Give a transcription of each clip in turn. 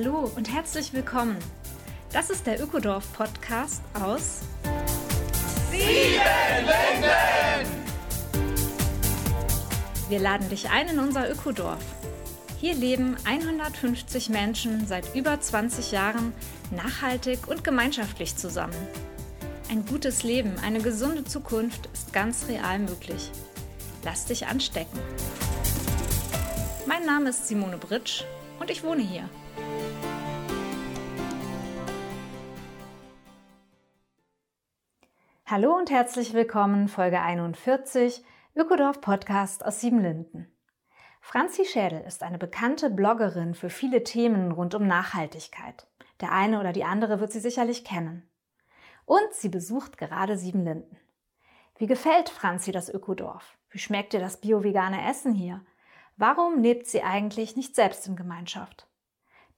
Hallo und herzlich willkommen. Das ist der Ökodorf Podcast aus Sieben Linden! Wir laden dich ein in unser Ökodorf. Hier leben 150 Menschen seit über 20 Jahren nachhaltig und gemeinschaftlich zusammen. Ein gutes Leben, eine gesunde Zukunft ist ganz real möglich. Lass dich anstecken. Mein Name ist Simone Britsch und ich wohne hier. Hallo und herzlich willkommen, Folge 41, Ökodorf Podcast aus Siebenlinden. Franzi Schädel ist eine bekannte Bloggerin für viele Themen rund um Nachhaltigkeit. Der eine oder die andere wird sie sicherlich kennen. Und sie besucht gerade Siebenlinden. Wie gefällt Franzi das Ökodorf? Wie schmeckt ihr das bio-vegane Essen hier? Warum lebt sie eigentlich nicht selbst in Gemeinschaft?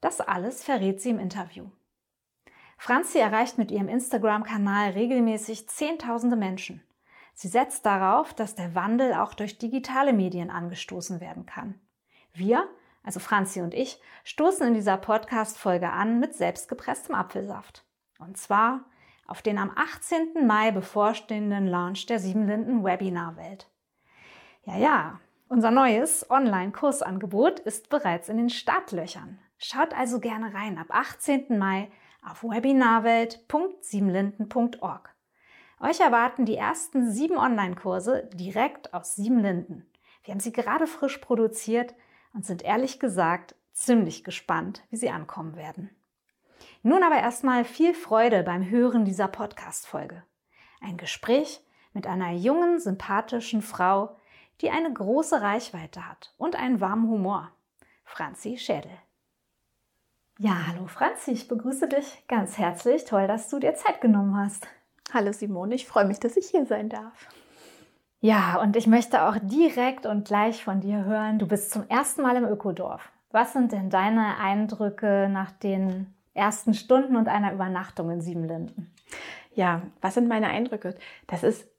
Das alles verrät sie im Interview. Franzi erreicht mit ihrem Instagram-Kanal regelmäßig Zehntausende Menschen. Sie setzt darauf, dass der Wandel auch durch digitale Medien angestoßen werden kann. Wir, also Franzi und ich, stoßen in dieser Podcast-Folge an mit selbstgepresstem Apfelsaft. Und zwar auf den am 18. Mai bevorstehenden Launch der Siebenlinden Webinar-Welt. Ja, ja, unser neues Online-Kursangebot ist bereits in den Startlöchern. Schaut also gerne rein ab 18. Mai auf webinarwelt.siebenlinden.org. Euch erwarten die ersten sieben Online-Kurse direkt aus Siebenlinden. Wir haben sie gerade frisch produziert und sind ehrlich gesagt ziemlich gespannt, wie sie ankommen werden. Nun aber erstmal viel Freude beim Hören dieser Podcast-Folge. Ein Gespräch mit einer jungen, sympathischen Frau, die eine große Reichweite hat und einen warmen Humor. Franzi Schädel. Ja, hallo Franzi, ich begrüße dich ganz herzlich. Toll, dass du dir Zeit genommen hast. Hallo Simone, ich freue mich, dass ich hier sein darf. Ja, und ich möchte auch direkt und gleich von dir hören. Du bist zum ersten Mal im Ökodorf. Was sind denn deine Eindrücke nach den ersten Stunden und einer Übernachtung in Siebenlinden? Ja, was sind meine Eindrücke? Das ist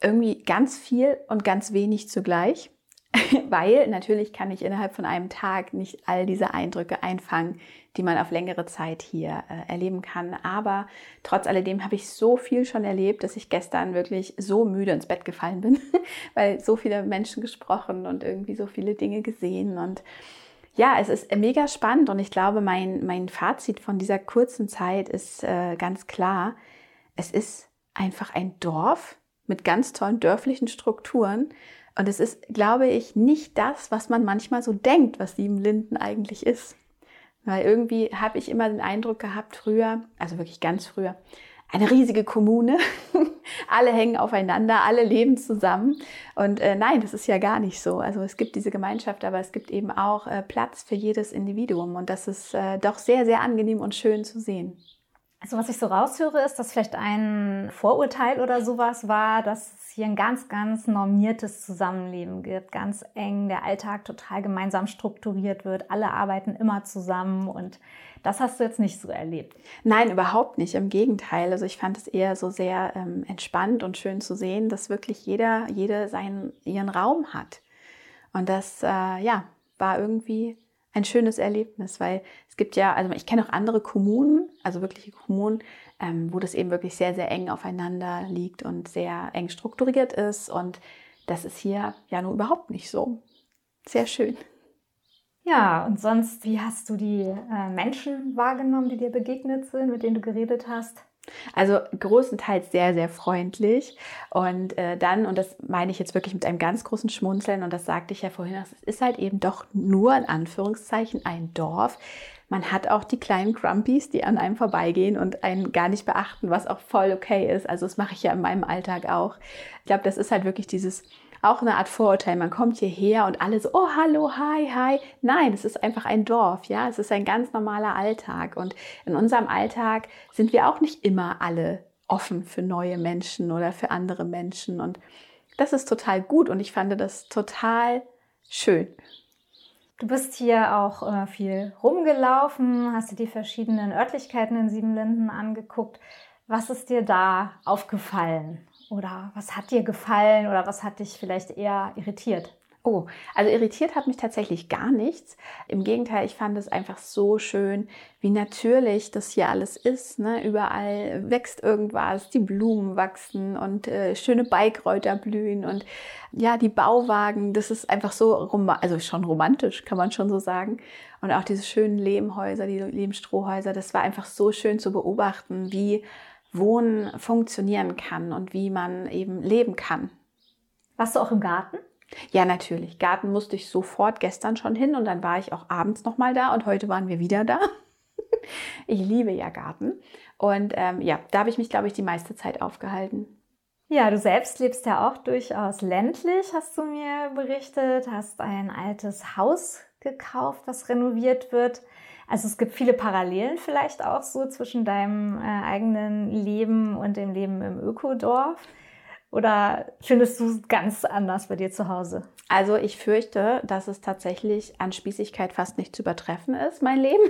irgendwie ganz viel und ganz wenig zugleich. weil natürlich kann ich innerhalb von einem Tag nicht all diese Eindrücke einfangen, die man auf längere Zeit hier äh, erleben kann. Aber trotz alledem habe ich so viel schon erlebt, dass ich gestern wirklich so müde ins Bett gefallen bin, weil so viele Menschen gesprochen und irgendwie so viele Dinge gesehen und ja, es ist mega spannend und ich glaube, mein, mein Fazit von dieser kurzen Zeit ist äh, ganz klar. Es ist einfach ein Dorf mit ganz tollen dörflichen Strukturen und es ist, glaube ich, nicht das, was man manchmal so denkt, was Siebenlinden eigentlich ist. Weil irgendwie habe ich immer den Eindruck gehabt, früher, also wirklich ganz früher, eine riesige Kommune. alle hängen aufeinander, alle leben zusammen. Und äh, nein, das ist ja gar nicht so. Also es gibt diese Gemeinschaft, aber es gibt eben auch äh, Platz für jedes Individuum. Und das ist äh, doch sehr, sehr angenehm und schön zu sehen. Also was ich so raushöre, ist, dass vielleicht ein Vorurteil oder sowas war, dass es hier ein ganz, ganz normiertes Zusammenleben gibt, ganz eng, der Alltag total gemeinsam strukturiert wird, alle arbeiten immer zusammen und das hast du jetzt nicht so erlebt. Nein, überhaupt nicht. Im Gegenteil. Also ich fand es eher so sehr ähm, entspannt und schön zu sehen, dass wirklich jeder, jede seinen, ihren Raum hat. Und das, äh, ja, war irgendwie ein schönes Erlebnis, weil es gibt ja, also ich kenne auch andere Kommunen, also wirkliche Kommunen, ähm, wo das eben wirklich sehr, sehr eng aufeinander liegt und sehr eng strukturiert ist. Und das ist hier ja nur überhaupt nicht so. Sehr schön. Ja, und sonst, wie hast du die äh, Menschen wahrgenommen, die dir begegnet sind, mit denen du geredet hast? Also größtenteils sehr, sehr freundlich. Und äh, dann, und das meine ich jetzt wirklich mit einem ganz großen Schmunzeln, und das sagte ich ja vorhin, es ist halt eben doch nur in Anführungszeichen ein Dorf. Man hat auch die kleinen Grumpies, die an einem vorbeigehen und einen gar nicht beachten, was auch voll okay ist. Also das mache ich ja in meinem Alltag auch. Ich glaube, das ist halt wirklich dieses auch eine Art Vorurteil. Man kommt hierher und alle so, oh, hallo, hi, hi. Nein, es ist einfach ein Dorf, ja. Es ist ein ganz normaler Alltag. Und in unserem Alltag sind wir auch nicht immer alle offen für neue Menschen oder für andere Menschen. Und das ist total gut und ich fand das total schön. Du bist hier auch äh, viel rumgelaufen, hast dir die verschiedenen Örtlichkeiten in Siebenlinden angeguckt. Was ist dir da aufgefallen? Oder was hat dir gefallen oder was hat dich vielleicht eher irritiert? Oh, also irritiert hat mich tatsächlich gar nichts. Im Gegenteil, ich fand es einfach so schön, wie natürlich das hier alles ist. Ne? Überall wächst irgendwas, die Blumen wachsen und äh, schöne Beikräuter blühen und ja, die Bauwagen, das ist einfach so, also schon romantisch, kann man schon so sagen. Und auch diese schönen Lehmhäuser, die Lehmstrohhäuser, das war einfach so schön zu beobachten, wie Wohnen funktionieren kann und wie man eben leben kann. Warst du auch im Garten? Ja, natürlich. Garten musste ich sofort gestern schon hin und dann war ich auch abends nochmal da und heute waren wir wieder da. ich liebe ja Garten. Und ähm, ja, da habe ich mich, glaube ich, die meiste Zeit aufgehalten. Ja, du selbst lebst ja auch durchaus ländlich, hast du mir berichtet, hast ein altes Haus gekauft, was renoviert wird. Also es gibt viele Parallelen vielleicht auch so zwischen deinem äh, eigenen Leben und dem Leben im Ökodorf. Oder findest du es ganz anders bei dir zu Hause? Also ich fürchte, dass es tatsächlich an Spießigkeit fast nicht zu übertreffen ist, mein Leben.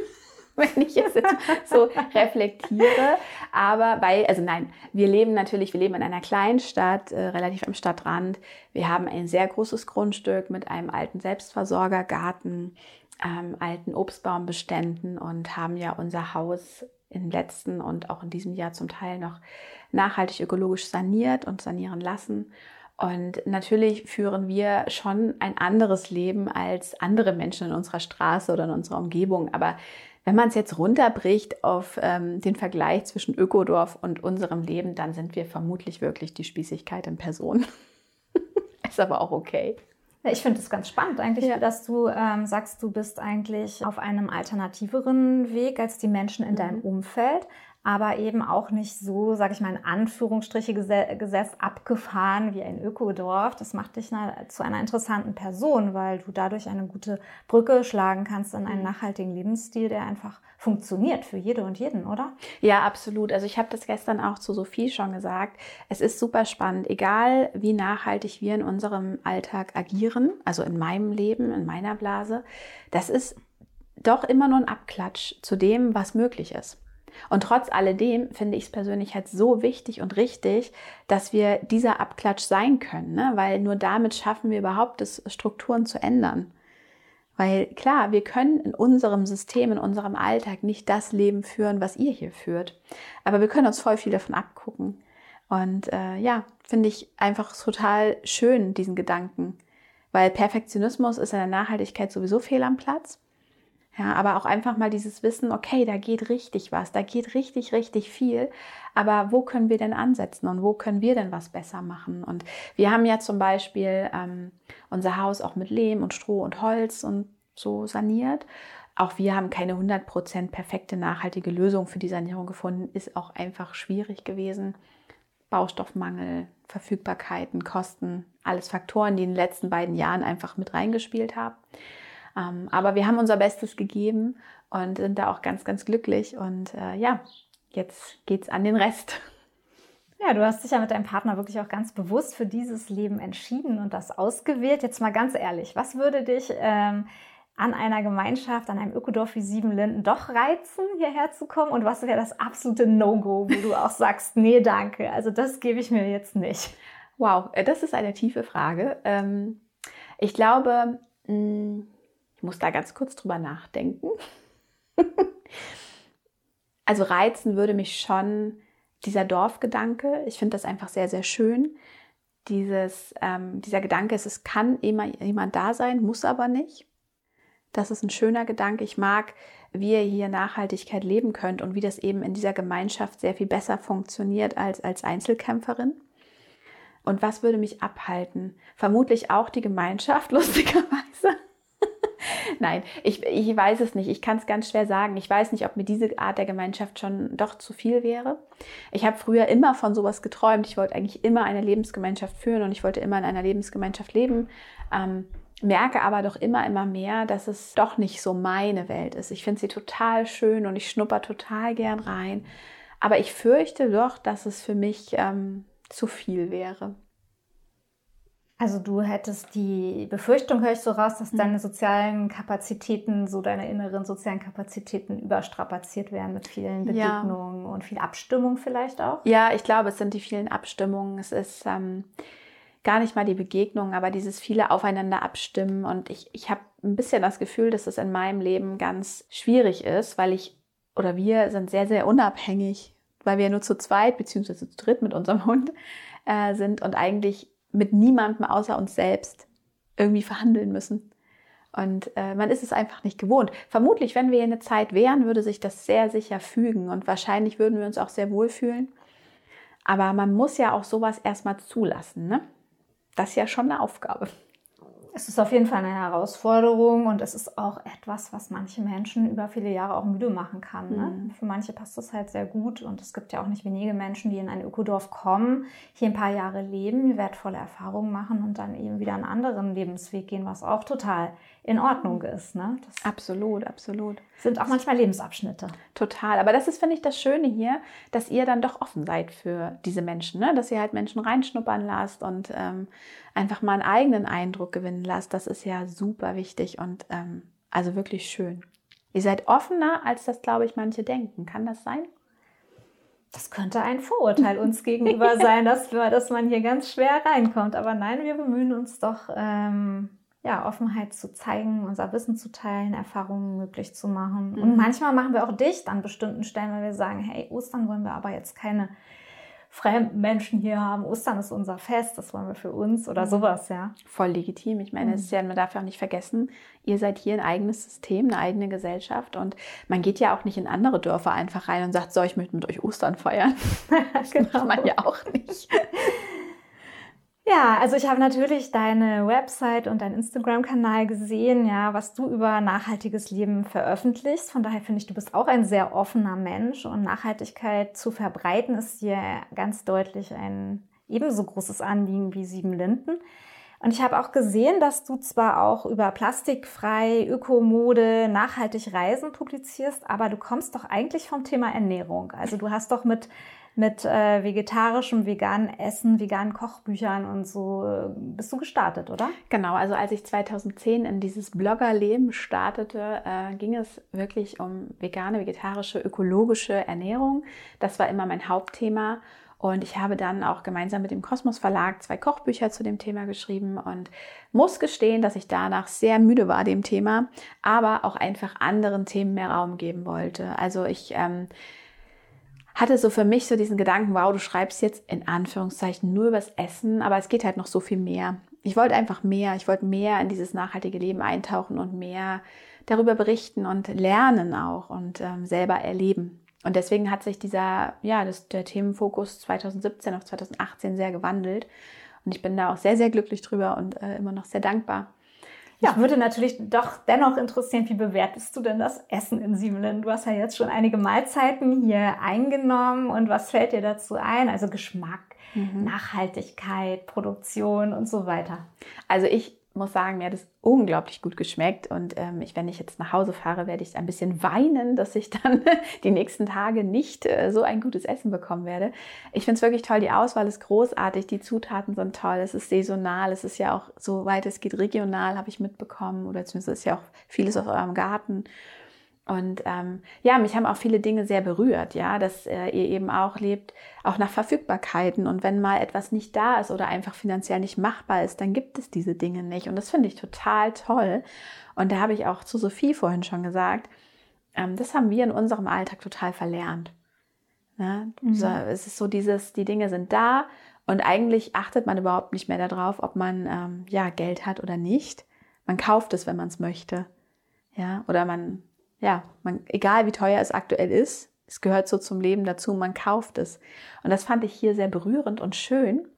wenn ich jetzt so reflektiere. Aber weil, also nein, wir leben natürlich, wir leben in einer kleinen Stadt, äh, relativ am Stadtrand. Wir haben ein sehr großes Grundstück mit einem alten Selbstversorgergarten, ähm, alten Obstbaumbeständen und haben ja unser Haus im letzten und auch in diesem Jahr zum Teil noch nachhaltig ökologisch saniert und sanieren lassen. Und natürlich führen wir schon ein anderes Leben als andere Menschen in unserer Straße oder in unserer Umgebung. Aber wenn man es jetzt runterbricht auf ähm, den Vergleich zwischen Ökodorf und unserem Leben, dann sind wir vermutlich wirklich die Spießigkeit in Person. Ist aber auch okay. Ich finde es ganz spannend eigentlich, ja. dass du ähm, sagst, du bist eigentlich auf einem alternativeren Weg als die Menschen in deinem mhm. Umfeld aber eben auch nicht so, sage ich mal, in Anführungsstriche gesetzt, abgefahren wie ein Ökodorf. Das macht dich zu einer interessanten Person, weil du dadurch eine gute Brücke schlagen kannst in einen mhm. nachhaltigen Lebensstil, der einfach funktioniert für jede und jeden, oder? Ja, absolut. Also ich habe das gestern auch zu Sophie schon gesagt. Es ist super spannend, egal wie nachhaltig wir in unserem Alltag agieren, also in meinem Leben, in meiner Blase, das ist doch immer nur ein Abklatsch zu dem, was möglich ist. Und trotz alledem finde ich es persönlich halt so wichtig und richtig, dass wir dieser Abklatsch sein können, ne? weil nur damit schaffen wir überhaupt, das Strukturen zu ändern. Weil klar, wir können in unserem System, in unserem Alltag nicht das Leben führen, was ihr hier führt. Aber wir können uns voll viel davon abgucken. Und äh, ja, finde ich einfach total schön, diesen Gedanken. Weil Perfektionismus ist in der Nachhaltigkeit sowieso fehl am Platz. Ja, aber auch einfach mal dieses Wissen, okay, da geht richtig was, da geht richtig, richtig viel. Aber wo können wir denn ansetzen und wo können wir denn was besser machen? Und wir haben ja zum Beispiel ähm, unser Haus auch mit Lehm und Stroh und Holz und so saniert. Auch wir haben keine 100% perfekte nachhaltige Lösung für die Sanierung gefunden. Ist auch einfach schwierig gewesen. Baustoffmangel, Verfügbarkeiten, Kosten, alles Faktoren, die in den letzten beiden Jahren einfach mit reingespielt haben. Ähm, aber wir haben unser Bestes gegeben und sind da auch ganz, ganz glücklich. Und äh, ja, jetzt geht's an den Rest. Ja, du hast dich ja mit deinem Partner wirklich auch ganz bewusst für dieses Leben entschieden und das ausgewählt. Jetzt mal ganz ehrlich, was würde dich ähm, an einer Gemeinschaft, an einem Ökodorf wie Siebenlinden doch reizen, hierher zu kommen? Und was wäre das absolute No-Go, wo du auch sagst, nee, danke, also das gebe ich mir jetzt nicht? Wow, äh, das ist eine tiefe Frage. Ähm, ich glaube, mm, ich muss da ganz kurz drüber nachdenken. also reizen würde mich schon dieser Dorfgedanke. Ich finde das einfach sehr, sehr schön. Dieses, ähm, dieser Gedanke ist, es kann immer jemand da sein, muss aber nicht. Das ist ein schöner Gedanke. Ich mag, wie ihr hier Nachhaltigkeit leben könnt und wie das eben in dieser Gemeinschaft sehr viel besser funktioniert als als Einzelkämpferin. Und was würde mich abhalten? Vermutlich auch die Gemeinschaft, lustigerweise. Nein, ich, ich weiß es nicht. Ich kann es ganz schwer sagen. Ich weiß nicht, ob mir diese Art der Gemeinschaft schon doch zu viel wäre. Ich habe früher immer von sowas geträumt. Ich wollte eigentlich immer eine Lebensgemeinschaft führen und ich wollte immer in einer Lebensgemeinschaft leben. Ähm, merke aber doch immer, immer mehr, dass es doch nicht so meine Welt ist. Ich finde sie total schön und ich schnupper total gern rein. Aber ich fürchte doch, dass es für mich ähm, zu viel wäre. Also du hättest die Befürchtung, höre ich so raus, dass mhm. deine sozialen Kapazitäten, so deine inneren sozialen Kapazitäten überstrapaziert werden mit vielen Begegnungen ja. und viel Abstimmung vielleicht auch? Ja, ich glaube, es sind die vielen Abstimmungen. Es ist, ähm, gar nicht mal die Begegnung, aber dieses viele Aufeinander abstimmen. Und ich, ich habe ein bisschen das Gefühl, dass das in meinem Leben ganz schwierig ist, weil ich oder wir sind sehr, sehr unabhängig, weil wir nur zu zweit beziehungsweise zu dritt mit unserem Hund äh, sind und eigentlich mit niemandem außer uns selbst irgendwie verhandeln müssen. Und äh, man ist es einfach nicht gewohnt. Vermutlich, wenn wir in der Zeit wären, würde sich das sehr sicher fügen und wahrscheinlich würden wir uns auch sehr wohl fühlen. Aber man muss ja auch sowas erstmal zulassen. Ne? Das ist ja schon eine Aufgabe. Es ist auf jeden Fall eine Herausforderung und es ist auch etwas, was manche Menschen über viele Jahre auch müde machen kann. Ne? Mhm. Für manche passt das halt sehr gut und es gibt ja auch nicht wenige Menschen, die in ein Ökodorf kommen, hier ein paar Jahre leben, wertvolle Erfahrungen machen und dann eben wieder einen anderen Lebensweg gehen, was auch total in Ordnung ist. Ne? Das absolut, absolut. Sind auch manchmal Lebensabschnitte. Total. Aber das ist, finde ich, das Schöne hier, dass ihr dann doch offen seid für diese Menschen, ne? dass ihr halt Menschen reinschnuppern lasst und ähm, einfach mal einen eigenen Eindruck gewinnen lasst. Das ist ja super wichtig und ähm, also wirklich schön. Ihr seid offener, als das, glaube ich, manche denken. Kann das sein? Das könnte ein Vorurteil uns gegenüber sein, dass, wir, dass man hier ganz schwer reinkommt. Aber nein, wir bemühen uns doch, ähm, ja, Offenheit zu zeigen, unser Wissen zu teilen, Erfahrungen möglich zu machen. Mhm. Und manchmal machen wir auch dicht an bestimmten Stellen, weil wir sagen, hey, Ostern wollen wir aber jetzt keine fremden Menschen hier haben. Ostern ist unser Fest, das wollen wir für uns oder mhm. sowas, ja. Voll legitim. Ich meine, mhm. es ist ja, man darf ja auch nicht vergessen, ihr seid hier ein eigenes System, eine eigene Gesellschaft und man geht ja auch nicht in andere Dörfer einfach rein und sagt, so, ich möchte mit euch Ostern feiern. das genau. macht man ja auch nicht. Ja, also ich habe natürlich deine Website und deinen Instagram-Kanal gesehen, ja, was du über nachhaltiges Leben veröffentlichst. Von daher finde ich, du bist auch ein sehr offener Mensch und Nachhaltigkeit zu verbreiten ist dir ganz deutlich ein ebenso großes Anliegen wie Sieben Linden. Und ich habe auch gesehen, dass du zwar auch über plastikfrei, Ökomode, nachhaltig Reisen publizierst, aber du kommst doch eigentlich vom Thema Ernährung. Also du hast doch mit mit äh, vegetarischem, veganen Essen, veganen Kochbüchern und so äh, bist du gestartet, oder? Genau, also als ich 2010 in dieses Bloggerleben startete, äh, ging es wirklich um vegane, vegetarische, ökologische Ernährung. Das war immer mein Hauptthema. Und ich habe dann auch gemeinsam mit dem Kosmos Verlag zwei Kochbücher zu dem Thema geschrieben und muss gestehen, dass ich danach sehr müde war dem Thema, aber auch einfach anderen Themen mehr Raum geben wollte. Also ich ähm, hatte so für mich so diesen Gedanken, wow, du schreibst jetzt in Anführungszeichen nur übers Essen, aber es geht halt noch so viel mehr. Ich wollte einfach mehr, ich wollte mehr in dieses nachhaltige Leben eintauchen und mehr darüber berichten und lernen auch und ähm, selber erleben. Und deswegen hat sich dieser, ja, das, der Themenfokus 2017 auf 2018 sehr gewandelt. Und ich bin da auch sehr, sehr glücklich drüber und äh, immer noch sehr dankbar. Ja. würde natürlich doch dennoch interessieren, wie bewertest du denn das Essen in Siemelen? Du hast ja jetzt schon einige Mahlzeiten hier eingenommen und was fällt dir dazu ein? Also Geschmack, mhm. Nachhaltigkeit, Produktion und so weiter. Also ich muss sagen, mir hat es unglaublich gut geschmeckt. Und ähm, ich, wenn ich jetzt nach Hause fahre, werde ich ein bisschen weinen, dass ich dann die nächsten Tage nicht äh, so ein gutes Essen bekommen werde. Ich finde es wirklich toll. Die Auswahl ist großartig. Die Zutaten sind toll. Es ist saisonal. Es ist ja auch, soweit es geht, regional, habe ich mitbekommen. Oder zumindest ist ja auch vieles aus eurem Garten. Und ähm, ja, mich haben auch viele Dinge sehr berührt, ja, dass äh, ihr eben auch lebt, auch nach Verfügbarkeiten. Und wenn mal etwas nicht da ist oder einfach finanziell nicht machbar ist, dann gibt es diese Dinge nicht. Und das finde ich total toll. Und da habe ich auch zu Sophie vorhin schon gesagt, ähm, das haben wir in unserem Alltag total verlernt. Ne? Mhm. So, es ist so dieses, die Dinge sind da und eigentlich achtet man überhaupt nicht mehr darauf, ob man ähm, ja Geld hat oder nicht. Man kauft es, wenn man es möchte. Ja, oder man ja, man, egal wie teuer es aktuell ist, es gehört so zum Leben dazu, man kauft es. Und das fand ich hier sehr berührend und schön,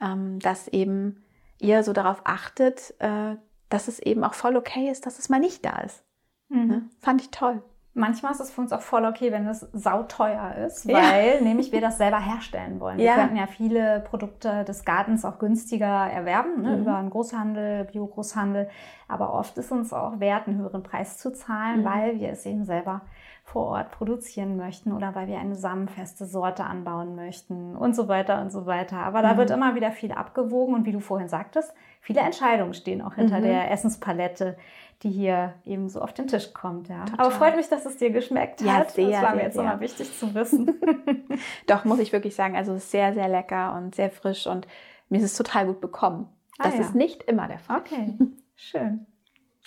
ähm, dass eben ihr so darauf achtet, äh, dass es eben auch voll okay ist, dass es mal nicht da ist. Mhm. Ne? Fand ich toll. Manchmal ist es für uns auch voll okay, wenn es sauteuer ist, weil ja. nämlich wir das selber herstellen wollen. Ja. Wir könnten ja viele Produkte des Gartens auch günstiger erwerben, ne, mhm. über einen Großhandel, Bio-Großhandel. Aber oft ist uns auch wert, einen höheren Preis zu zahlen, mhm. weil wir es eben selber vor Ort produzieren möchten oder weil wir eine samenfeste Sorte anbauen möchten und so weiter und so weiter. Aber da mhm. wird immer wieder viel abgewogen und wie du vorhin sagtest, viele Entscheidungen stehen auch hinter mhm. der Essenspalette die hier eben so auf den Tisch kommt. Ja. Aber freut mich, dass es dir geschmeckt ja, hat. Sehr, das war mir jetzt nochmal wichtig zu wissen. Doch, muss ich wirklich sagen, also es ist sehr, sehr lecker und sehr frisch und mir ist es total gut bekommen. Ah, Das ja. ist nicht immer der Fall. Okay, schön.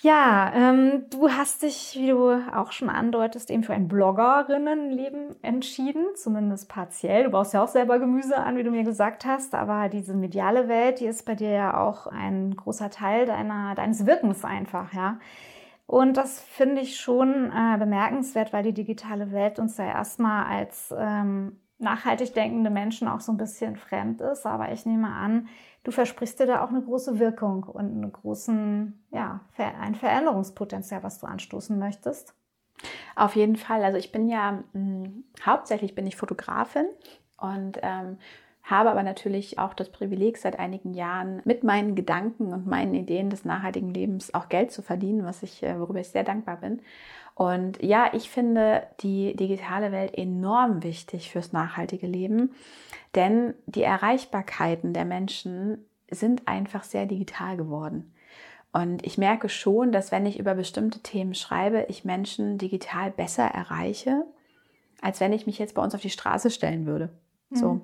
Ja, ähm, du hast dich, wie du auch schon andeutest, eben für ein Bloggerinnenleben entschieden, zumindest partiell. Du baust ja auch selber Gemüse an, wie du mir gesagt hast, aber diese mediale Welt, die ist bei dir ja auch ein großer Teil deiner, deines Wirkens einfach, ja. Und das finde ich schon äh, bemerkenswert, weil die digitale Welt uns ja erstmal als ähm, nachhaltig denkende Menschen auch so ein bisschen fremd ist. Aber ich nehme an, du versprichst dir da auch eine große Wirkung und einen großen, ja, ein Veränderungspotenzial, was du anstoßen möchtest. Auf jeden Fall. Also ich bin ja mh, hauptsächlich bin ich Fotografin und ähm, habe aber natürlich auch das Privileg, seit einigen Jahren mit meinen Gedanken und meinen Ideen des nachhaltigen Lebens auch Geld zu verdienen, was ich, äh, worüber ich sehr dankbar bin. Und ja, ich finde die digitale Welt enorm wichtig fürs nachhaltige Leben, denn die Erreichbarkeiten der Menschen sind einfach sehr digital geworden. Und ich merke schon, dass wenn ich über bestimmte Themen schreibe, ich Menschen digital besser erreiche, als wenn ich mich jetzt bei uns auf die Straße stellen würde. So. Mhm.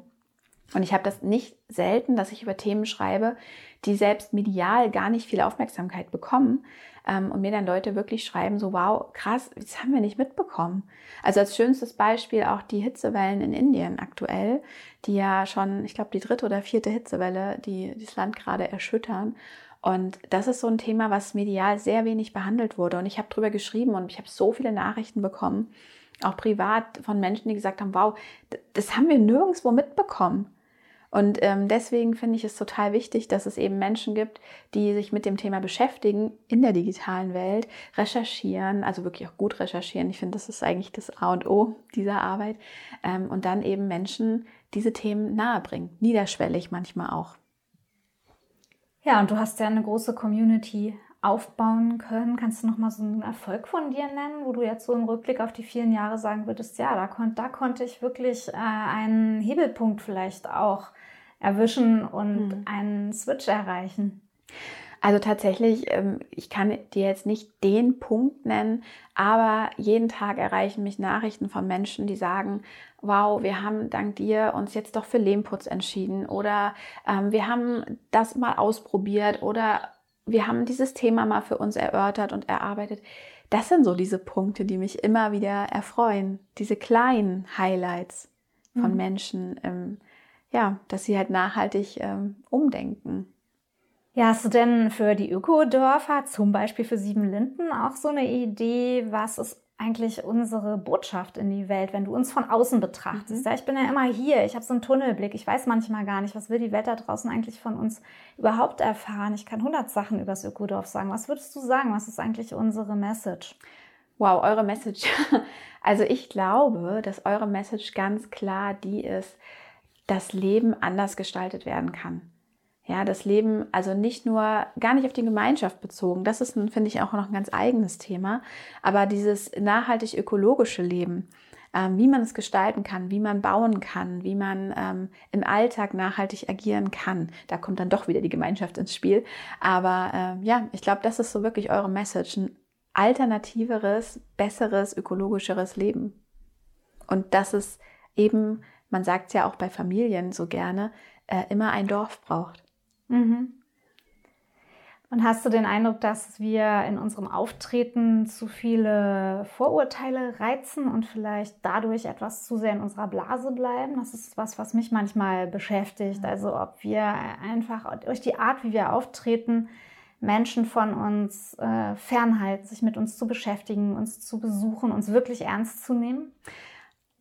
Und ich habe das nicht selten, dass ich über Themen schreibe, die selbst medial gar nicht viel Aufmerksamkeit bekommen. Ähm, und mir dann Leute wirklich schreiben, so, wow, krass, das haben wir nicht mitbekommen. Also als schönstes Beispiel auch die Hitzewellen in Indien aktuell, die ja schon, ich glaube, die dritte oder vierte Hitzewelle, die das Land gerade erschüttern. Und das ist so ein Thema, was medial sehr wenig behandelt wurde. Und ich habe drüber geschrieben und ich habe so viele Nachrichten bekommen, auch privat von Menschen, die gesagt haben, wow, das haben wir nirgendwo mitbekommen. Und ähm, deswegen finde ich es total wichtig, dass es eben Menschen gibt, die sich mit dem Thema beschäftigen in der digitalen Welt, recherchieren, also wirklich auch gut recherchieren. Ich finde, das ist eigentlich das A und O dieser Arbeit. Ähm, und dann eben Menschen diese Themen nahebringen, niederschwellig manchmal auch. Ja, und du hast ja eine große Community aufbauen können. Kannst du noch mal so einen Erfolg von dir nennen, wo du jetzt so im Rückblick auf die vielen Jahre sagen würdest, ja, da, konnt, da konnte ich wirklich äh, einen Hebelpunkt vielleicht auch erwischen und Mhm. einen Switch erreichen? Also tatsächlich, ähm, ich kann dir jetzt nicht den Punkt nennen, aber jeden Tag erreichen mich Nachrichten von Menschen, die sagen, wow, wir haben dank dir uns jetzt doch für Lehmputz entschieden oder ähm, wir haben das mal ausprobiert oder wir haben dieses Thema mal für uns erörtert und erarbeitet. Das sind so diese Punkte, die mich immer wieder erfreuen. Diese kleinen Highlights von Mhm. Menschen, ähm, ja, dass sie halt nachhaltig ähm, umdenken. Ja, hast du denn für die Ökodörfer, zum Beispiel für Siebenlinden, auch so eine Idee, was ist eigentlich unsere Botschaft in die Welt, wenn du uns von außen betrachtest? Mhm. Ja, ich bin ja immer hier, ich habe so einen Tunnelblick, ich weiß manchmal gar nicht, was will die Welt da draußen eigentlich von uns überhaupt erfahren. Ich kann hundert Sachen über das Ökodorf sagen. Was würdest du sagen? Was ist eigentlich unsere Message? Wow, eure Message. Also ich glaube, dass eure Message ganz klar die ist, dass Leben anders gestaltet werden kann. Ja, das Leben, also nicht nur, gar nicht auf die Gemeinschaft bezogen, das ist, finde ich, auch noch ein ganz eigenes Thema, aber dieses nachhaltig ökologische Leben, ähm, wie man es gestalten kann, wie man bauen kann, wie man ähm, im Alltag nachhaltig agieren kann, da kommt dann doch wieder die Gemeinschaft ins Spiel. Aber ähm, ja, ich glaube, das ist so wirklich eure Message, ein alternativeres, besseres, ökologischeres Leben. Und dass es eben, man sagt es ja auch bei Familien so gerne, äh, immer ein Dorf braucht. Mhm. Und hast du den Eindruck, dass wir in unserem Auftreten zu viele Vorurteile reizen und vielleicht dadurch etwas zu sehr in unserer Blase bleiben? Das ist was, was mich manchmal beschäftigt. Also ob wir einfach durch die Art, wie wir auftreten, Menschen von uns äh, fernhalten, sich mit uns zu beschäftigen, uns zu besuchen, uns wirklich ernst zu nehmen.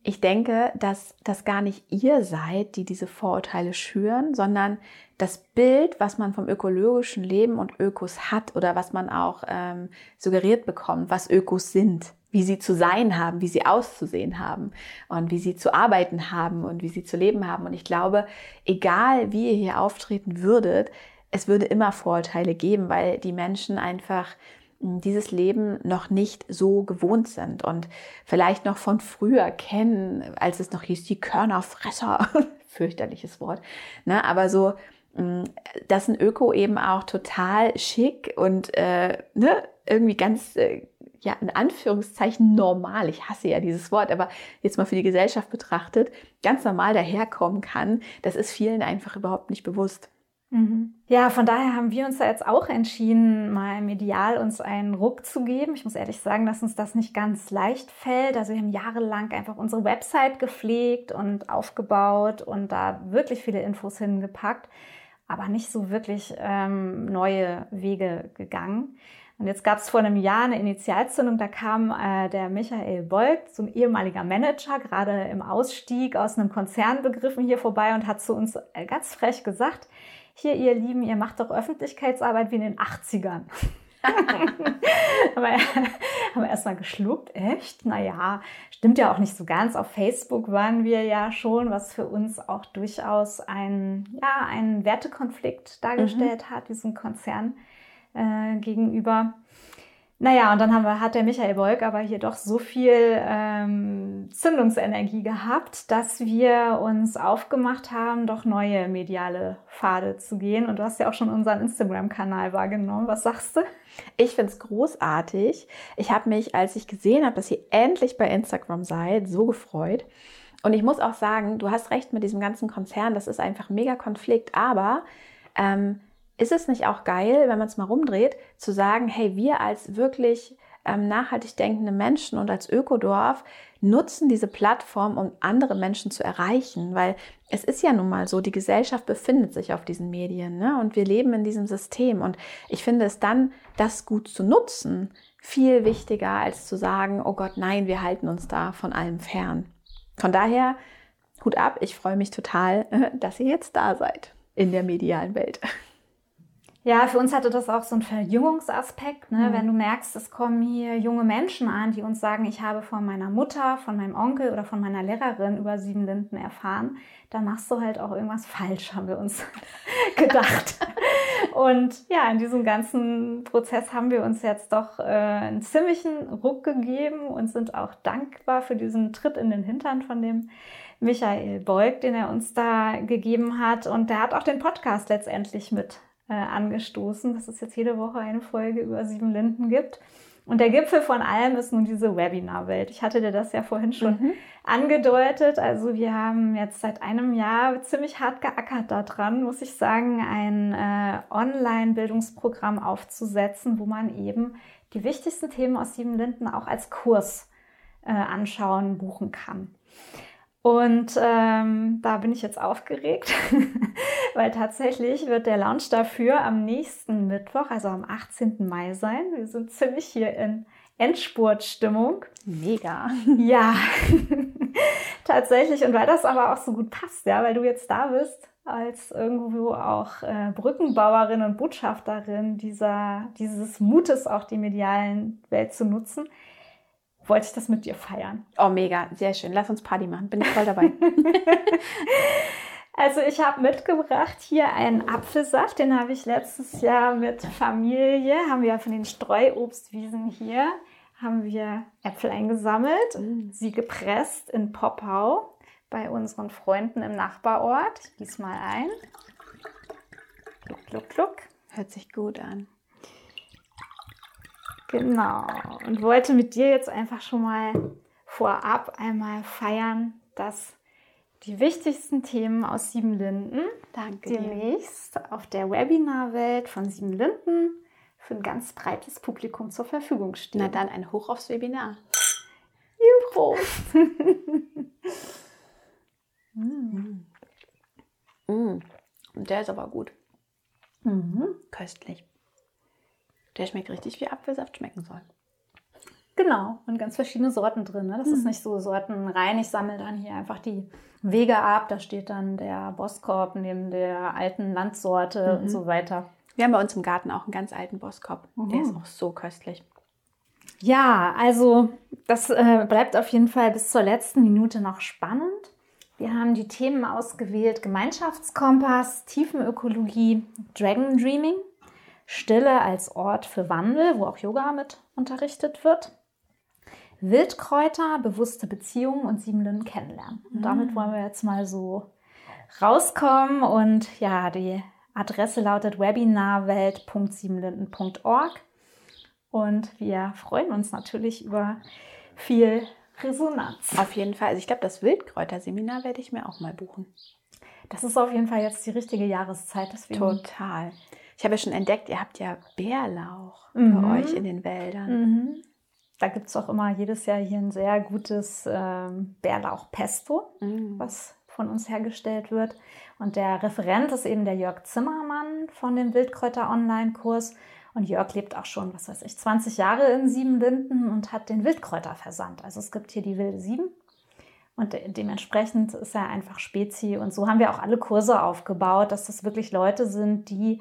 Ich denke, dass das gar nicht ihr seid, die diese Vorurteile schüren, sondern das Bild, was man vom ökologischen Leben und Ökos hat oder was man auch ähm, suggeriert bekommt, was Ökos sind, wie sie zu sein haben, wie sie auszusehen haben und wie sie zu arbeiten haben und wie sie zu leben haben. Und ich glaube, egal wie ihr hier auftreten würdet, es würde immer Vorurteile geben, weil die Menschen einfach dieses Leben noch nicht so gewohnt sind und vielleicht noch von früher kennen, als es noch hieß, die Körnerfresser, fürchterliches Wort, ne? aber so, dass ein Öko eben auch total schick und äh, ne? irgendwie ganz, äh, ja, in Anführungszeichen normal, ich hasse ja dieses Wort, aber jetzt mal für die Gesellschaft betrachtet, ganz normal daherkommen kann, das ist vielen einfach überhaupt nicht bewusst. Mhm. Ja, von daher haben wir uns da jetzt auch entschieden, mal medial uns einen Ruck zu geben. Ich muss ehrlich sagen, dass uns das nicht ganz leicht fällt. Also wir haben jahrelang einfach unsere Website gepflegt und aufgebaut und da wirklich viele Infos hingepackt, aber nicht so wirklich ähm, neue Wege gegangen. Und jetzt gab es vor einem Jahr eine Initialzündung, da kam äh, der Michael Bolk, so ein ehemaliger Manager, gerade im Ausstieg aus einem Konzern begriffen, hier vorbei und hat zu uns äh, ganz frech gesagt, hier ihr Lieben, ihr macht doch Öffentlichkeitsarbeit wie in den 80ern. aber haben wir erstmal geschluckt, echt? Naja, stimmt ja auch nicht so ganz. Auf Facebook waren wir ja schon, was für uns auch durchaus ein, ja, einen Wertekonflikt dargestellt mhm. hat, diesem Konzern äh, gegenüber. Naja, und dann haben wir, hat der Michael Bolk aber hier doch so viel ähm, Zündungsenergie gehabt, dass wir uns aufgemacht haben, doch neue mediale Pfade zu gehen. Und du hast ja auch schon unseren Instagram-Kanal wahrgenommen. Was sagst du? Ich finde es großartig. Ich habe mich, als ich gesehen habe, dass ihr endlich bei Instagram seid, so gefreut. Und ich muss auch sagen, du hast recht mit diesem ganzen Konzern, das ist einfach mega Konflikt, aber ähm, ist es nicht auch geil, wenn man es mal rumdreht, zu sagen, hey, wir als wirklich ähm, nachhaltig denkende Menschen und als Ökodorf nutzen diese Plattform, um andere Menschen zu erreichen, weil es ist ja nun mal so, die Gesellschaft befindet sich auf diesen Medien ne? und wir leben in diesem System und ich finde es dann, das gut zu nutzen, viel wichtiger als zu sagen, oh Gott, nein, wir halten uns da von allem fern. Von daher, Hut ab, ich freue mich total, dass ihr jetzt da seid in der medialen Welt. Ja, für uns hatte das auch so einen Verjüngungsaspekt. Ne? Mhm. Wenn du merkst, es kommen hier junge Menschen an, die uns sagen, ich habe von meiner Mutter, von meinem Onkel oder von meiner Lehrerin über sieben Linden erfahren, dann machst du halt auch irgendwas falsch, haben wir uns gedacht. Und ja, in diesem ganzen Prozess haben wir uns jetzt doch äh, einen ziemlichen Ruck gegeben und sind auch dankbar für diesen Tritt in den Hintern von dem Michael Beug, den er uns da gegeben hat. Und der hat auch den Podcast letztendlich mit äh, angestoßen, dass es jetzt jede Woche eine Folge über sieben Linden gibt. Und der Gipfel von allem ist nun diese Webinar-Welt. Ich hatte dir das ja vorhin schon mhm. angedeutet. Also wir haben jetzt seit einem Jahr ziemlich hart geackert daran, muss ich sagen, ein äh, Online-Bildungsprogramm aufzusetzen, wo man eben die wichtigsten Themen aus Sieben Linden auch als Kurs äh, anschauen, buchen kann. Und ähm, da bin ich jetzt aufgeregt, weil tatsächlich wird der Launch dafür am nächsten Mittwoch, also am 18. Mai sein. Wir sind ziemlich hier in Endspurtstimmung. Mega. Ja, tatsächlich. Und weil das aber auch so gut passt, ja, weil du jetzt da bist als irgendwo auch äh, Brückenbauerin und Botschafterin dieser, dieses Mutes, auch die medialen Welt zu nutzen, wollte ich das mit dir feiern. Oh, mega, sehr schön. Lass uns Party machen. Bin ich voll dabei. also ich habe mitgebracht hier einen Apfelsaft. Den habe ich letztes Jahr mit Familie, haben wir von den Streuobstwiesen hier, haben wir Äpfel eingesammelt, mm. sie gepresst in Poppau bei unseren Freunden im Nachbarort. Ich gieße mal ein. Kluck, kluck, kluck. Hört sich gut an. Genau. Und wollte mit dir jetzt einfach schon mal vorab einmal feiern, dass die wichtigsten Themen aus Sieben Linden Danke demnächst dir. auf der Webinarwelt von Sieben Linden für ein ganz breites Publikum zur Verfügung stehen. Na dann ein Hoch aufs Webinar. Juhu! mm. Mm. Der ist aber gut. Mhm. Köstlich. Der schmeckt richtig wie Apfelsaft schmecken soll. Genau, und ganz verschiedene Sorten drin. Ne? Das mhm. ist nicht so sortenrein. Ich sammle dann hier einfach die Wege ab. Da steht dann der Boskop neben der alten Landsorte mhm. und so weiter. Wir haben bei uns im Garten auch einen ganz alten Boskop. Mhm. Der ist auch so köstlich. Ja, also das äh, bleibt auf jeden Fall bis zur letzten Minute noch spannend. Wir haben die Themen ausgewählt: Gemeinschaftskompass, Tiefenökologie, Dragon Dreaming. Stille als Ort für Wandel, wo auch Yoga mit unterrichtet wird. Wildkräuter, bewusste Beziehungen und Siebenlinden kennenlernen. Und damit mm. wollen wir jetzt mal so rauskommen. Und ja, die Adresse lautet webinarwelt.siebenlinden.org. Und wir freuen uns natürlich über viel Resonanz. Auf jeden Fall. Also ich glaube, das Wildkräuterseminar werde ich mir auch mal buchen. Das ist auf jeden Fall jetzt die richtige Jahreszeit. Deswegen. Total. Ich habe ja schon entdeckt, ihr habt ja Bärlauch mhm. bei euch in den Wäldern. Mhm. Da gibt es auch immer jedes Jahr hier ein sehr gutes ähm, Bärlauchpesto, mhm. was von uns hergestellt wird. Und der Referent ist eben der Jörg Zimmermann von dem Wildkräuter-Online-Kurs. Und Jörg lebt auch schon, was weiß ich, 20 Jahre in Siebenlinden und hat den Wildkräuterversand. Also es gibt hier die Wilde Sieben. Und dementsprechend ist er einfach Spezi. Und so haben wir auch alle Kurse aufgebaut, dass das wirklich Leute sind, die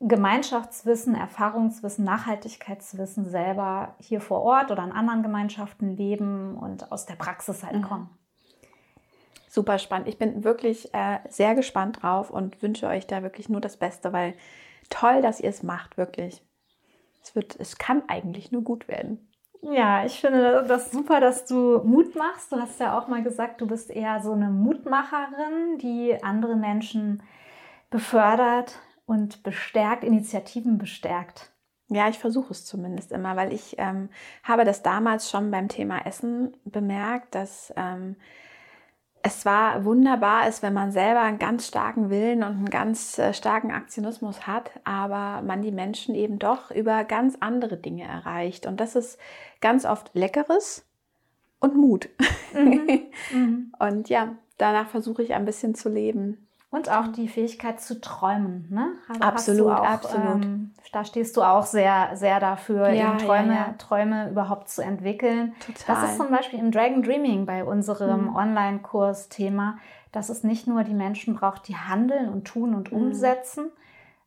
Gemeinschaftswissen, Erfahrungswissen, Nachhaltigkeitswissen selber hier vor Ort oder in anderen Gemeinschaften leben und aus der Praxis halt mhm. kommen. Super spannend. Ich bin wirklich äh, sehr gespannt drauf und wünsche euch da wirklich nur das Beste, weil toll, dass ihr es macht, wirklich. Es, wird, es kann eigentlich nur gut werden. Ja, ich finde das super, dass du Mut machst. Du hast ja auch mal gesagt, du bist eher so eine Mutmacherin, die andere Menschen befördert, und bestärkt, Initiativen bestärkt. Ja, ich versuche es zumindest immer, weil ich ähm, habe das damals schon beim Thema Essen bemerkt, dass ähm, es zwar wunderbar ist, wenn man selber einen ganz starken Willen und einen ganz äh, starken Aktionismus hat, aber man die Menschen eben doch über ganz andere Dinge erreicht. Und das ist ganz oft Leckeres und Mut. Mhm. Mhm. und ja, danach versuche ich ein bisschen zu leben. Und auch die Fähigkeit zu träumen. Ne? Also absolut, auch, absolut. Ähm, da stehst du auch sehr, sehr dafür, ja, Träume, ja, ja. Träume überhaupt zu entwickeln. Total. Das ist zum Beispiel im Dragon Dreaming bei unserem mhm. Online-Kurs Thema, dass es nicht nur die Menschen braucht, die handeln und tun und mhm. umsetzen,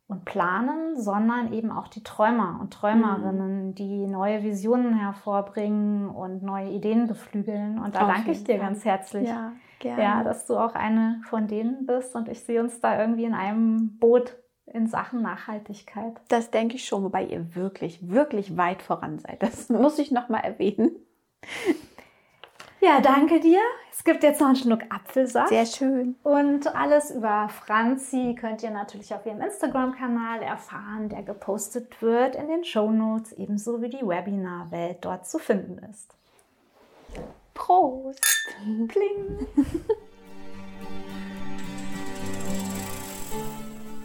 und planen, sondern eben auch die Träumer und Träumerinnen, mhm. die neue Visionen hervorbringen und neue Ideen beflügeln. Und da Auf danke ich dir ganz herzlich, ja, ja, dass du auch eine von denen bist und ich sehe uns da irgendwie in einem Boot in Sachen Nachhaltigkeit. Das denke ich schon, wobei ihr wirklich, wirklich weit voran seid. Das muss ich nochmal erwähnen. Ja, danke dir. Es gibt jetzt noch einen Schluck Apfelsaft. Sehr schön. Und alles über Franzi könnt ihr natürlich auf ihrem Instagram-Kanal erfahren, der gepostet wird in den Show Notes, ebenso wie die Webinar-Welt dort zu finden ist. Prost! Kling!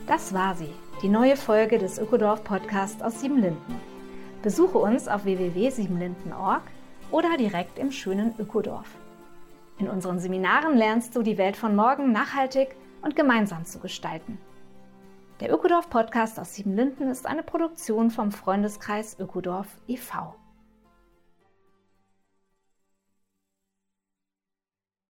Das war sie, die neue Folge des Ökodorf Podcast aus Siebenlinden. Besuche uns auf www.siebenlinden.org oder direkt im schönen Ökodorf. In unseren Seminaren lernst du die Welt von morgen nachhaltig und gemeinsam zu gestalten. Der Ökodorf Podcast aus Siebenlinden ist eine Produktion vom Freundeskreis Ökodorf e.V.